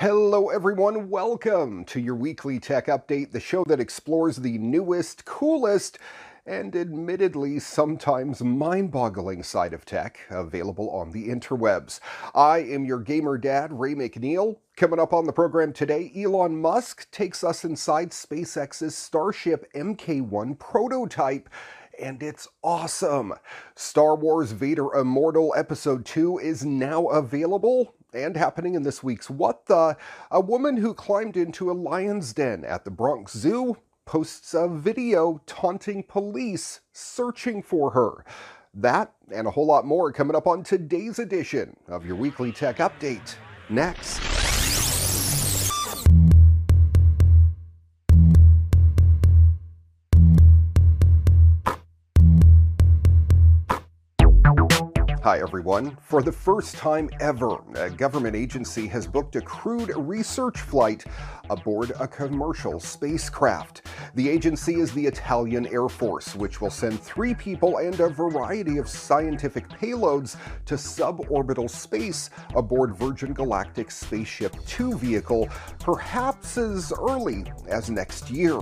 Hello, everyone. Welcome to your weekly tech update, the show that explores the newest, coolest, and admittedly sometimes mind boggling side of tech available on the interwebs. I am your gamer dad, Ray McNeil. Coming up on the program today, Elon Musk takes us inside SpaceX's Starship Mk 1 prototype and it's awesome. Star Wars Vader Immortal Episode 2 is now available and happening in this week's What the? A woman who climbed into a lion's den at the Bronx Zoo posts a video taunting police searching for her. That and a whole lot more coming up on today's edition of your weekly tech update. Next. Hi, everyone. For the first time ever, a government agency has booked a crewed research flight aboard a commercial spacecraft. The agency is the Italian Air Force, which will send three people and a variety of scientific payloads to suborbital space aboard Virgin Galactic Spaceship 2 vehicle, perhaps as early as next year.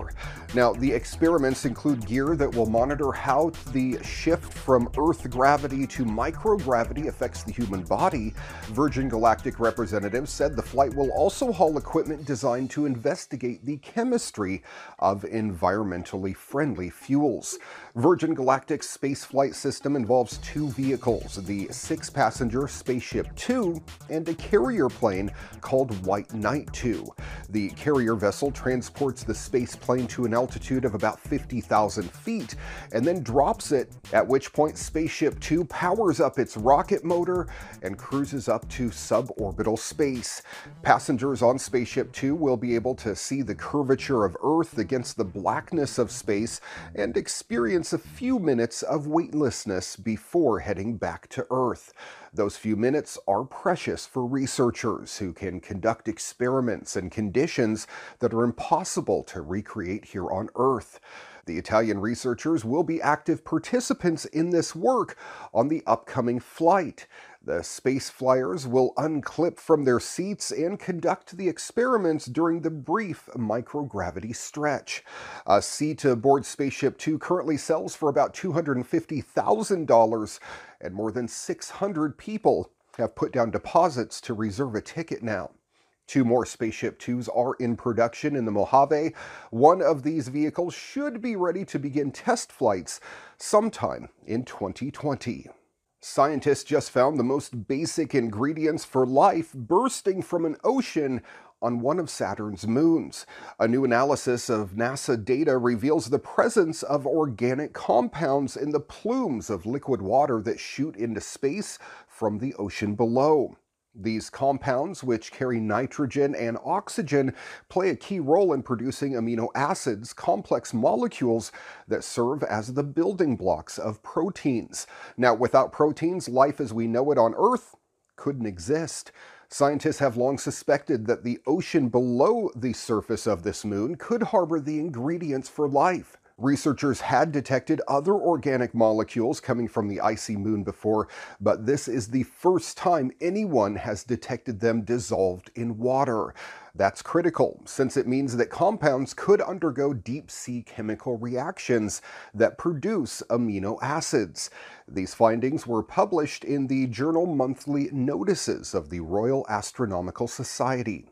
Now, the experiments include gear that will monitor how the shift from Earth gravity to micro microgravity affects the human body, Virgin Galactic representatives said the flight will also haul equipment designed to investigate the chemistry of environmentally friendly fuels. Virgin Galactic's spaceflight system involves two vehicles the six passenger Spaceship 2 and a carrier plane called White Knight 2. The carrier vessel transports the space plane to an altitude of about 50,000 feet and then drops it, at which point Spaceship 2 powers up its rocket motor and cruises up to suborbital space. Passengers on Spaceship 2 will be able to see the curvature of Earth against the blackness of space and experience a few minutes of weightlessness before heading back to Earth. Those few minutes are precious for researchers who can conduct experiments in conditions that are impossible to recreate here on Earth. The Italian researchers will be active participants in this work on the upcoming flight. The space flyers will unclip from their seats and conduct the experiments during the brief microgravity stretch. A seat aboard Spaceship Two currently sells for about $250,000, and more than 600 people have put down deposits to reserve a ticket now. Two more Spaceship Twos are in production in the Mojave. One of these vehicles should be ready to begin test flights sometime in 2020. Scientists just found the most basic ingredients for life bursting from an ocean on one of Saturn's moons. A new analysis of NASA data reveals the presence of organic compounds in the plumes of liquid water that shoot into space from the ocean below. These compounds, which carry nitrogen and oxygen, play a key role in producing amino acids, complex molecules that serve as the building blocks of proteins. Now, without proteins, life as we know it on Earth couldn't exist. Scientists have long suspected that the ocean below the surface of this moon could harbor the ingredients for life. Researchers had detected other organic molecules coming from the icy moon before, but this is the first time anyone has detected them dissolved in water. That's critical, since it means that compounds could undergo deep sea chemical reactions that produce amino acids. These findings were published in the journal Monthly Notices of the Royal Astronomical Society.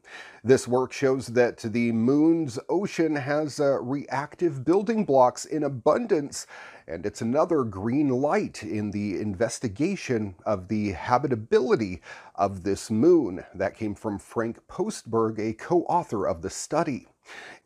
This work shows that the moon's ocean has uh, reactive building blocks in abundance and it's another green light in the investigation of the habitability of this moon. That came from Frank Postberg, a co author of the study.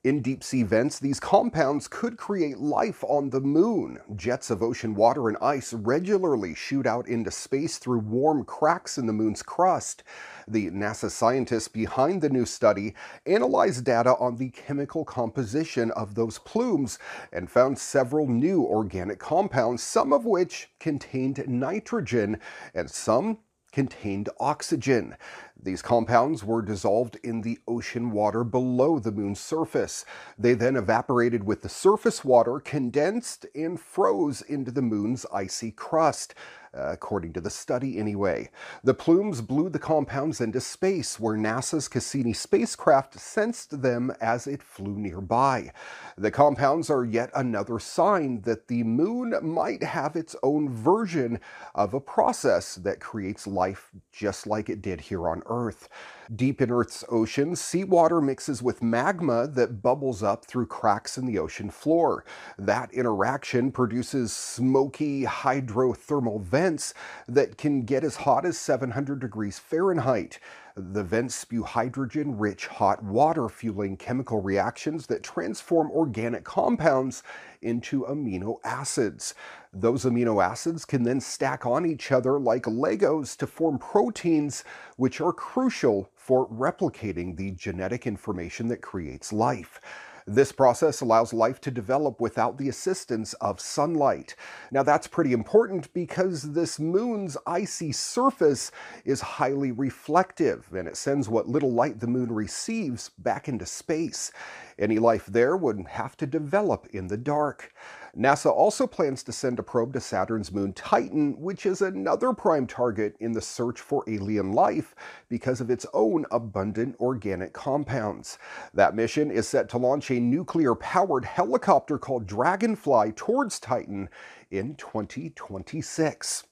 In deep sea vents, these compounds could create life on the moon. Jets of ocean water and ice regularly shoot out into space through warm cracks in the moon's crust. The NASA scientists behind the new study analyzed data on the chemical composition of those plumes and found several new organic compounds, some of which contained nitrogen and some contained oxygen. These compounds were dissolved in the ocean water below the moon's surface. They then evaporated with the surface water, condensed, and froze into the moon's icy crust. According to the study anyway. The plumes blew the compounds into space, where NASA's Cassini spacecraft sensed them as it flew nearby. The compounds are yet another sign that the moon might have its own version of a process that creates life just like it did here on Earth. Deep in Earth's oceans, seawater mixes with magma that bubbles up through cracks in the ocean floor. That interaction produces smoky hydrothermal vents that can get as hot as 700 degrees Fahrenheit. The vents spew hydrogen rich hot water, fueling chemical reactions that transform organic compounds into amino acids. Those amino acids can then stack on each other like Legos to form proteins, which are crucial for replicating the genetic information that creates life. This process allows life to develop without the assistance of sunlight. Now that's pretty important because this moon's icy surface is highly reflective and it sends what little light the moon receives back into space. Any life there would have to develop in the dark. NASA also plans to send a probe to Saturn's moon Titan, which is another prime target in the search for alien life because of its own abundant organic compounds. That mission is set to launch a nuclear powered helicopter called Dragonfly towards Titan in 2026.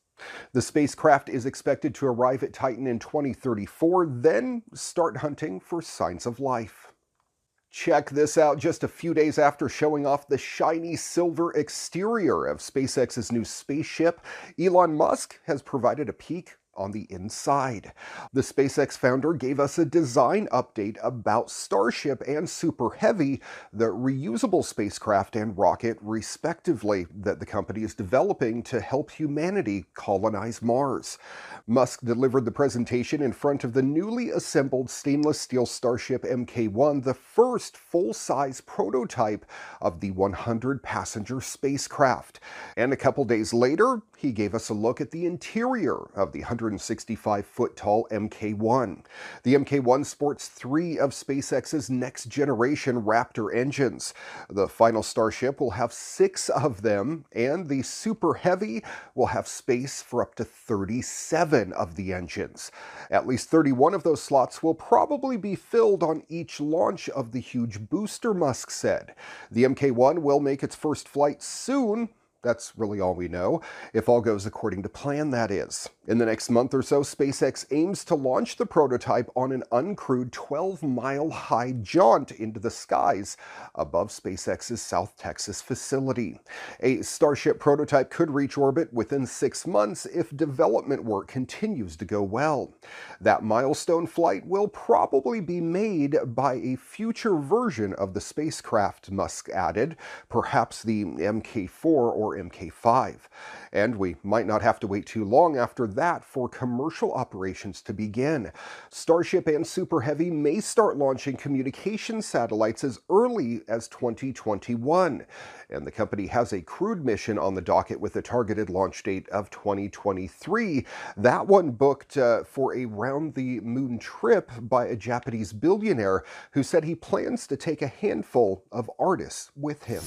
The spacecraft is expected to arrive at Titan in 2034, then start hunting for signs of life. Check this out. Just a few days after showing off the shiny silver exterior of SpaceX's new spaceship, Elon Musk has provided a peek on the inside. The SpaceX founder gave us a design update about Starship and Super Heavy, the reusable spacecraft and rocket, respectively, that the company is developing to help humanity colonize Mars. Musk delivered the presentation in front of the newly assembled stainless steel Starship Mk 1, the first full size prototype of the 100 passenger spacecraft. And a couple days later, he gave us a look at the interior of the 165 foot tall Mk 1. The Mk 1 sports three of SpaceX's next generation Raptor engines. The final Starship will have six of them, and the Super Heavy will have space for up to 37 of the engines. At least 31 of those slots will probably be filled on each launch of the huge booster, Musk said. The Mk 1 will make its first flight soon, that's really all we know, if all goes according to plan, that is. In the next month or so, SpaceX aims to launch the prototype on an uncrewed 12 mile high jaunt into the skies above SpaceX's South Texas facility. A Starship prototype could reach orbit within six months if development work continues to go well. That milestone flight will probably be made by a future version of the spacecraft, Musk added, perhaps the Mk 4 or or MK5. And we might not have to wait too long after that for commercial operations to begin. Starship and Super Heavy may start launching communication satellites as early as 2021. And the company has a crewed mission on the docket with a targeted launch date of 2023. That one booked uh, for a round the moon trip by a Japanese billionaire who said he plans to take a handful of artists with him.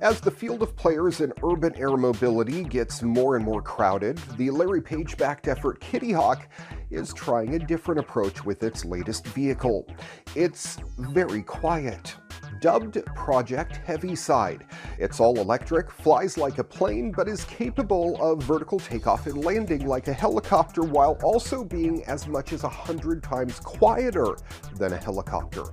As the field of players in urban air mobility gets more and more crowded, the Larry Page backed effort Kitty Hawk is trying a different approach with its latest vehicle. It's very quiet dubbed Project Heaviside. It's all electric, flies like a plane, but is capable of vertical takeoff and landing like a helicopter while also being as much as 100 times quieter than a helicopter.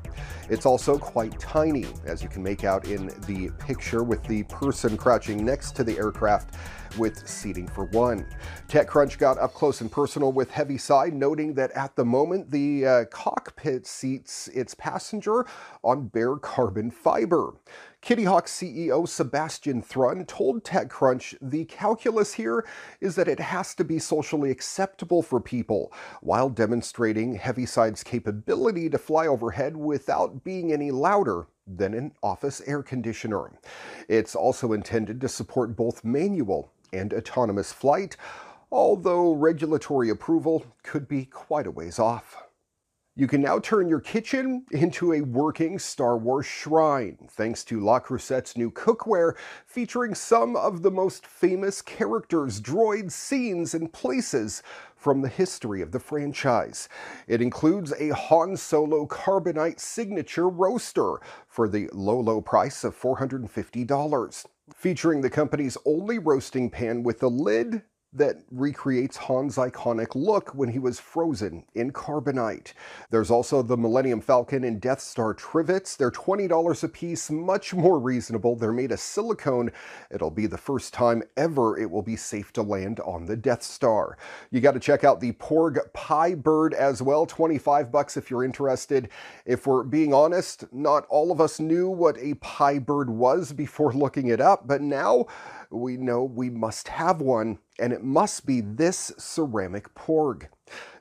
It's also quite tiny, as you can make out in the picture with the person crouching next to the aircraft with seating for one. TechCrunch got up close and personal with Heaviside, noting that at the moment the uh, cockpit seats its passenger on bare carbon fiber. Kitty Hawk CEO Sebastian Thrun told TechCrunch the calculus here is that it has to be socially acceptable for people, while demonstrating Heaviside's capability to fly overhead without being any louder than an office air conditioner. It's also intended to support both manual and autonomous flight, although regulatory approval could be quite a ways off. You can now turn your kitchen into a working Star Wars shrine thanks to Le Creuset's new cookware featuring some of the most famous characters, droids, scenes, and places from the history of the franchise. It includes a Han Solo Carbonite signature roaster for the low, low price of $450, featuring the company's only roasting pan with a lid that recreates Han's iconic look when he was frozen in carbonite. There's also the Millennium Falcon and Death Star trivets. They're $20 a piece, much more reasonable. They're made of silicone. It'll be the first time ever it will be safe to land on the Death Star. You got to check out the Porg Pie Bird as well, 25 bucks if you're interested. If we're being honest, not all of us knew what a pie bird was before looking it up, but now we know we must have one, and it must be this ceramic porg.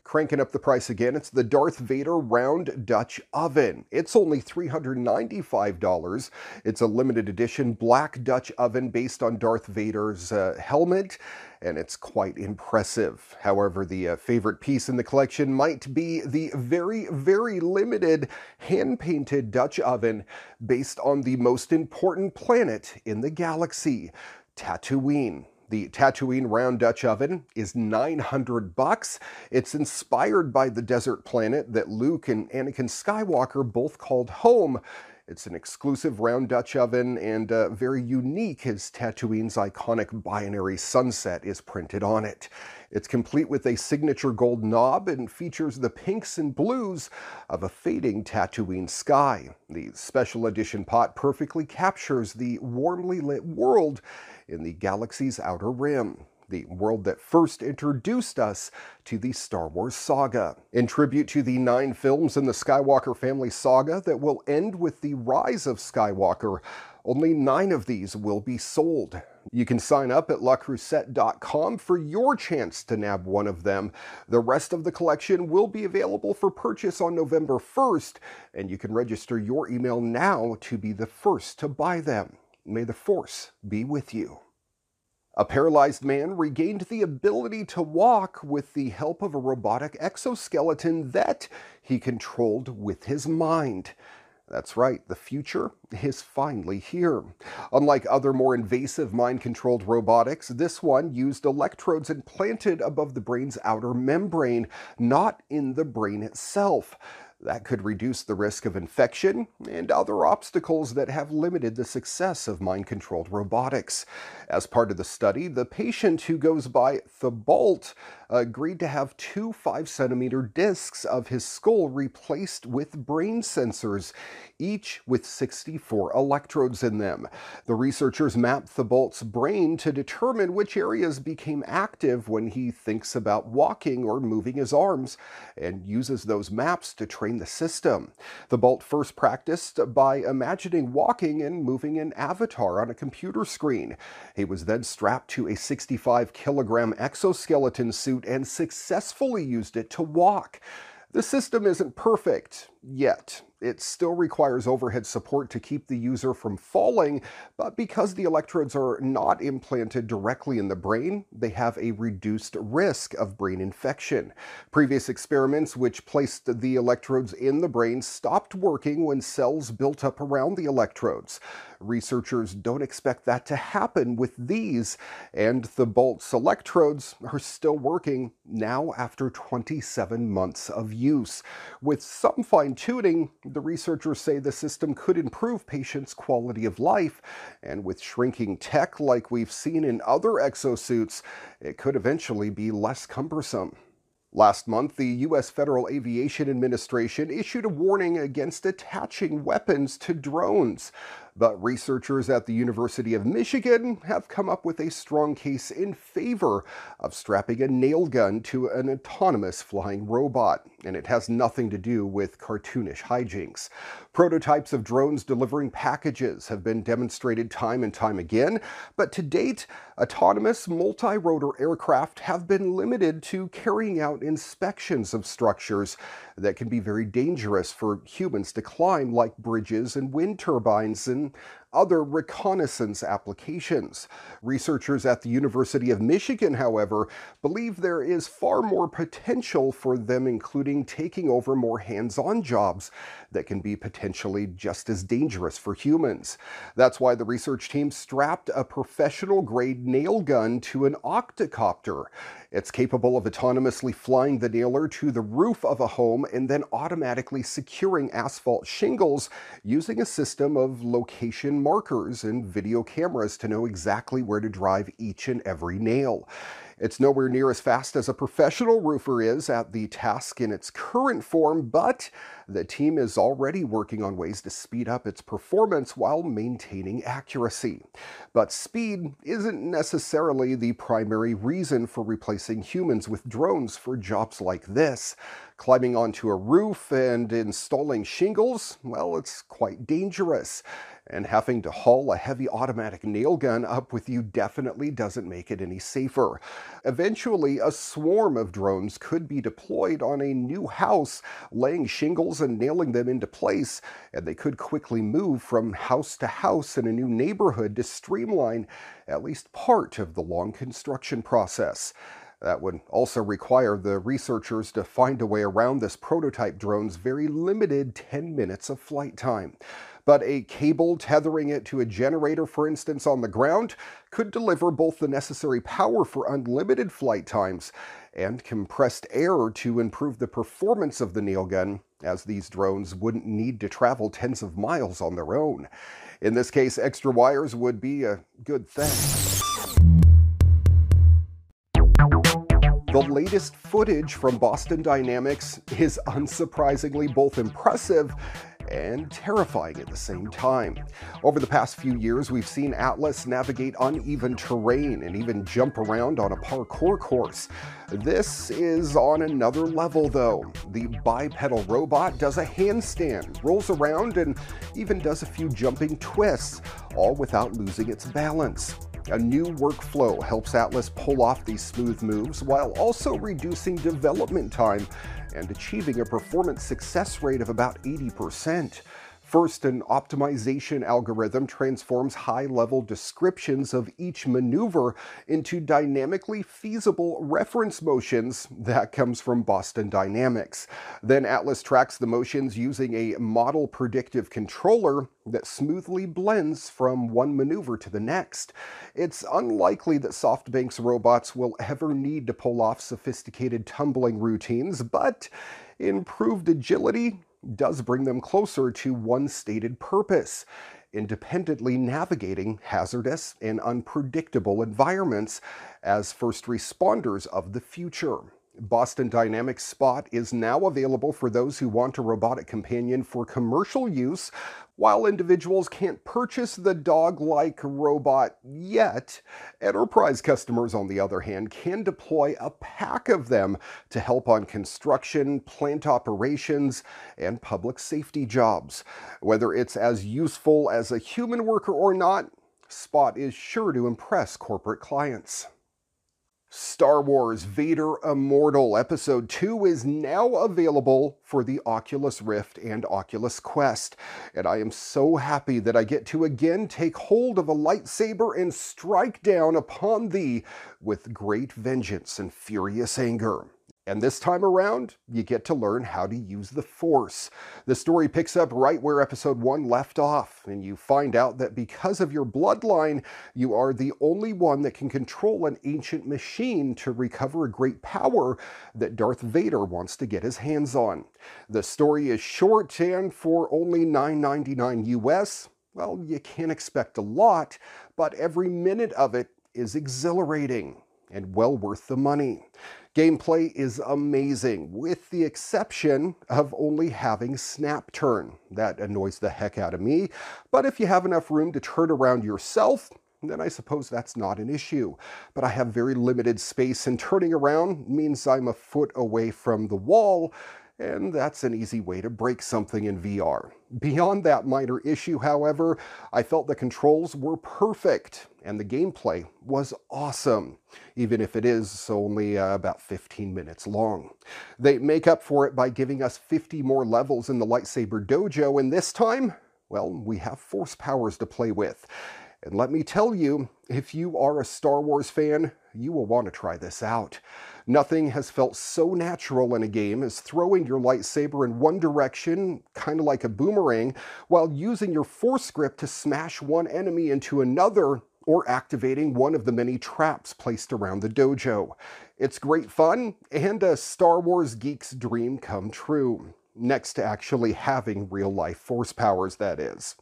Cranking up the price again, it's the Darth Vader Round Dutch Oven. It's only $395. It's a limited edition black Dutch oven based on Darth Vader's uh, helmet, and it's quite impressive. However, the uh, favorite piece in the collection might be the very, very limited hand-painted Dutch oven based on the most important planet in the galaxy. Tatooine. The Tatooine round Dutch oven is 900 bucks. It's inspired by the desert planet that Luke and Anakin Skywalker both called home. It's an exclusive round Dutch oven and uh, very unique as Tatooine's iconic binary sunset is printed on it. It's complete with a signature gold knob and features the pinks and blues of a fading Tatooine sky. The special edition pot perfectly captures the warmly lit world in the galaxy's outer rim the world that first introduced us to the Star Wars saga. In tribute to the nine films in the Skywalker family saga that will end with the rise of Skywalker, only nine of these will be sold. You can sign up at lecreuset.com for your chance to nab one of them. The rest of the collection will be available for purchase on November 1st, and you can register your email now to be the first to buy them. May the Force be with you. A paralyzed man regained the ability to walk with the help of a robotic exoskeleton that he controlled with his mind. That's right, the future is finally here. Unlike other more invasive mind-controlled robotics, this one used electrodes implanted above the brain's outer membrane, not in the brain itself. That could reduce the risk of infection and other obstacles that have limited the success of mind-controlled robotics. As part of the study, the patient who goes by Thibault agreed to have two 5 centimeter discs of his skull replaced with brain sensors, each with 64 electrodes in them. The researchers mapped Thibault's brain to determine which areas became active when he thinks about walking or moving his arms, and uses those maps to train the system. Thibault first practiced by imagining walking and moving an avatar on a computer screen. He was then strapped to a 65 kilogram exoskeleton suit suit and successfully used it to walk. The system isn't perfect yet. It still requires overhead support to keep the user from falling, but because the electrodes are not implanted directly in the brain, they have a reduced risk of brain infection. Previous experiments which placed the electrodes in the brain stopped working when cells built up around the electrodes. Researchers don't expect that to happen with these, and Thibault's electrodes are still working now after 27 months of use. With some fine-tuning, the researchers say the system could improve patients' quality of life, and with shrinking tech like we've seen in other exosuits, it could eventually be less cumbersome. Last month, the U.S. Federal Aviation Administration issued a warning against attaching weapons to drones. But researchers at the University of Michigan have come up with a strong case in favor of strapping a nail gun to an autonomous flying robot, and it has nothing to do with cartoonish hijinks. Prototypes of drones delivering packages have been demonstrated time and time again, but to date, autonomous multi-rotor aircraft have been limited to carrying out inspections of structures that can be very dangerous for humans to climb like bridges and wind turbines and other reconnaissance applications. Researchers at the University of Michigan, however, believe there is far more potential for them, including taking over more hands on jobs that can be potentially just as dangerous for humans. That's why the research team strapped a professional grade nail gun to an octocopter. It's capable of autonomously flying the nailer to the roof of a home and then automatically securing asphalt shingles using a system of location markers and video cameras to know exactly where to drive each and every nail. It's nowhere near as fast as a professional roofer is at the task in its current form, but the team is already working on ways to speed up its performance while maintaining accuracy. But speed isn't necessarily the primary reason for replacing humans with drones for jobs like this. Climbing onto a roof and installing shingles, well, it's quite dangerous and having to haul a heavy automatic nail gun up with you definitely doesn't make it any safer. Eventually, a swarm of drones could be deployed on a new house, laying shingles and nailing them into place, and they could quickly move from house to house in a new neighborhood to streamline at least part of the long construction process. That would also require the researchers to find a way around this prototype drone's very limited 10 minutes of flight time but a cable tethering it to a generator, for instance, on the ground, could deliver both the necessary power for unlimited flight times and compressed air to improve the performance of the nail gun, as these drones wouldn't need to travel tens of miles on their own. In this case, extra wires would be a good thing. The latest footage from Boston Dynamics is unsurprisingly both impressive and terrifying at the same time. Over the past few years, we've seen Atlas navigate uneven terrain and even jump around on a parkour course. This is on another level, though. The bipedal robot does a handstand, rolls around, and even does a few jumping twists, all without losing its balance. A new workflow helps Atlas pull off these smooth moves while also reducing development time and achieving a performance success rate of about 80%. First, an optimization algorithm transforms high level descriptions of each maneuver into dynamically feasible reference motions. That comes from Boston Dynamics. Then Atlas tracks the motions using a model predictive controller that smoothly blends from one maneuver to the next. It's unlikely that SoftBank's robots will ever need to pull off sophisticated tumbling routines, but improved agility does bring them closer to one stated purpose independently navigating hazardous and unpredictable environments as first responders of the future. Boston Dynamics Spot is now available for those who want a robotic companion for commercial use. While individuals can't purchase the dog like robot yet, enterprise customers, on the other hand, can deploy a pack of them to help on construction, plant operations, and public safety jobs. Whether it's as useful as a human worker or not, Spot is sure to impress corporate clients. Star Wars Vader Immortal Episode 2 is now available for the Oculus Rift and Oculus Quest, and I am so happy that I get to again take hold of a lightsaber and strike down upon thee with great vengeance and furious anger. And this time around, you get to learn how to use the Force. The story picks up right where episode 1 left off, and you find out that because of your bloodline, you are the only one that can control an ancient machine to recover a great power that Darth Vader wants to get his hands on. The story is short, and for only $9.99 US, well, you can't expect a lot, but every minute of it is exhilarating and well worth the money. Gameplay is amazing, with the exception of only having snap turn. That annoys the heck out of me, but if you have enough room to turn around yourself, then I suppose that's not an issue. But I have very limited space, and turning around means I'm a foot away from the wall, and that's an easy way to break something in VR. Beyond that minor issue, however, I felt the controls were perfect and the gameplay was awesome, even if it is only uh, about 15 minutes long. They make up for it by giving us 50 more levels in the Lightsaber Dojo, and this time, well, we have force powers to play with. And let me tell you, if you are a Star Wars fan, you will want to try this out. Nothing has felt so natural in a game as throwing your lightsaber in one direction, kind of like a boomerang, while using your force grip to smash one enemy into another or activating one of the many traps placed around the dojo. It's great fun and a Star Wars geek's dream come true next to actually having real life force powers, that is.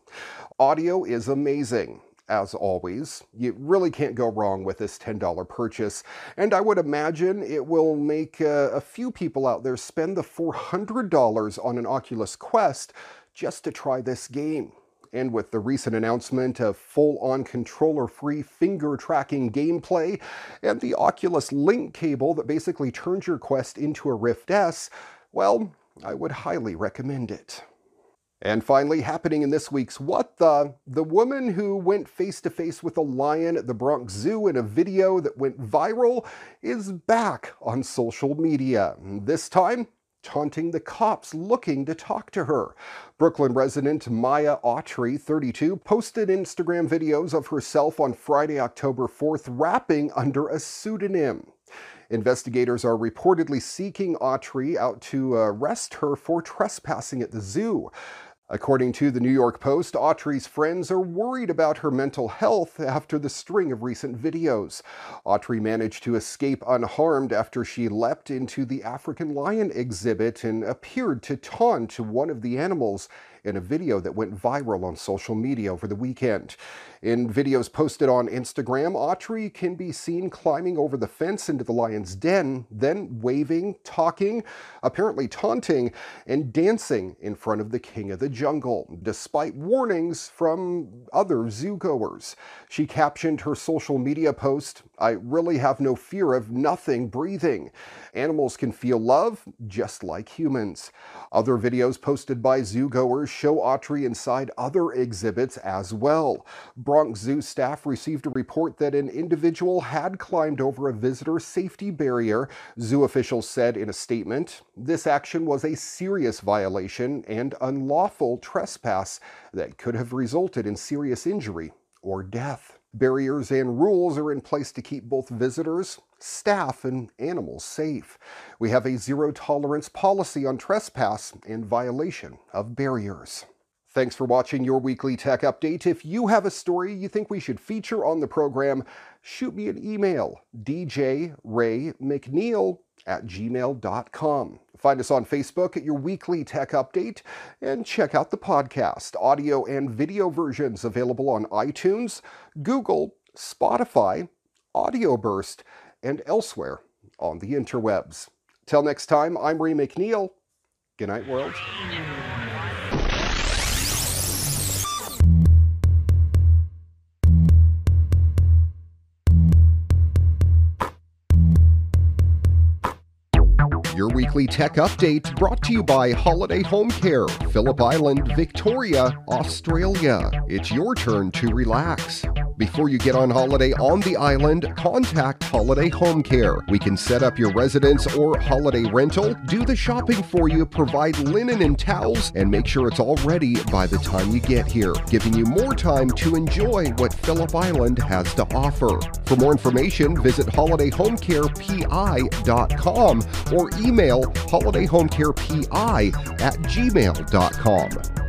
Audio is amazing as always. You really can't go wrong with this $10 purchase, and I would imagine it will make uh, a few people out there spend the $400 on an Oculus Quest just to try this game. And with the recent announcement of full-on controller-free finger tracking gameplay and the Oculus Link cable that basically turns your Quest into a Rift S, well, I would highly recommend it. And finally, happening in this week's What the? The woman who went face to face with a lion at the Bronx Zoo in a video that went viral is back on social media. This time, taunting the cops looking to talk to her. Brooklyn resident Myah Autry, 32, posted Instagram videos of herself on Friday, October 4th, rapping under a pseudonym. Investigators are reportedly seeking Autry out to uh, arrest her for trespassing at the zoo. According to the New York Post, Autry's friends are worried about her mental health after the string of recent videos. Autry managed to escape unharmed after she leapt into the African lion exhibit and appeared to taunt one of the animals in a video that went viral on social media over the weekend. In videos posted on Instagram, Autry can be seen climbing over the fence into the lion's den, then waving, talking, apparently taunting, and dancing in front of the king of the jungle, despite warnings from other zoogoers. She captioned her social media post, I really have no fear of nothing breathing. Animals can feel love just like humans. Other videos posted by zoogoers show Autry inside other exhibits as well. Bronx Zoo staff received a report that an individual had climbed over a visitor safety barrier. Zoo officials said in a statement, this action was a serious violation and unlawful trespass that could have resulted in serious injury or death. Barriers and rules are in place to keep both visitors, staff, and animals safe. We have a zero tolerance policy on trespass and violation of barriers. Thanks for watching your weekly tech update. If you have a story you think we should feature on the program, shoot me an email, djraymcneil at gmail.com. Find us on Facebook at your weekly tech update and check out the podcast, audio and video versions available on iTunes, Google, Spotify, Audio Burst, and elsewhere on the interwebs. Till next time, I'm Ray McNeil. Good night, world. Weekly tech update brought to you by Holiday Home Care, Phillip Island, Victoria, Australia. It's your turn to relax. Before you get on holiday on the island, contact Holiday Home Care. We can set up your residence or holiday rental, do the shopping for you, provide linen and towels, and make sure it's all ready by the time you get here, giving you more time to enjoy what Phillip Island has to offer. For more information, visit holidayhomecarepi.com or email holidayhomecarepi at gmail.com.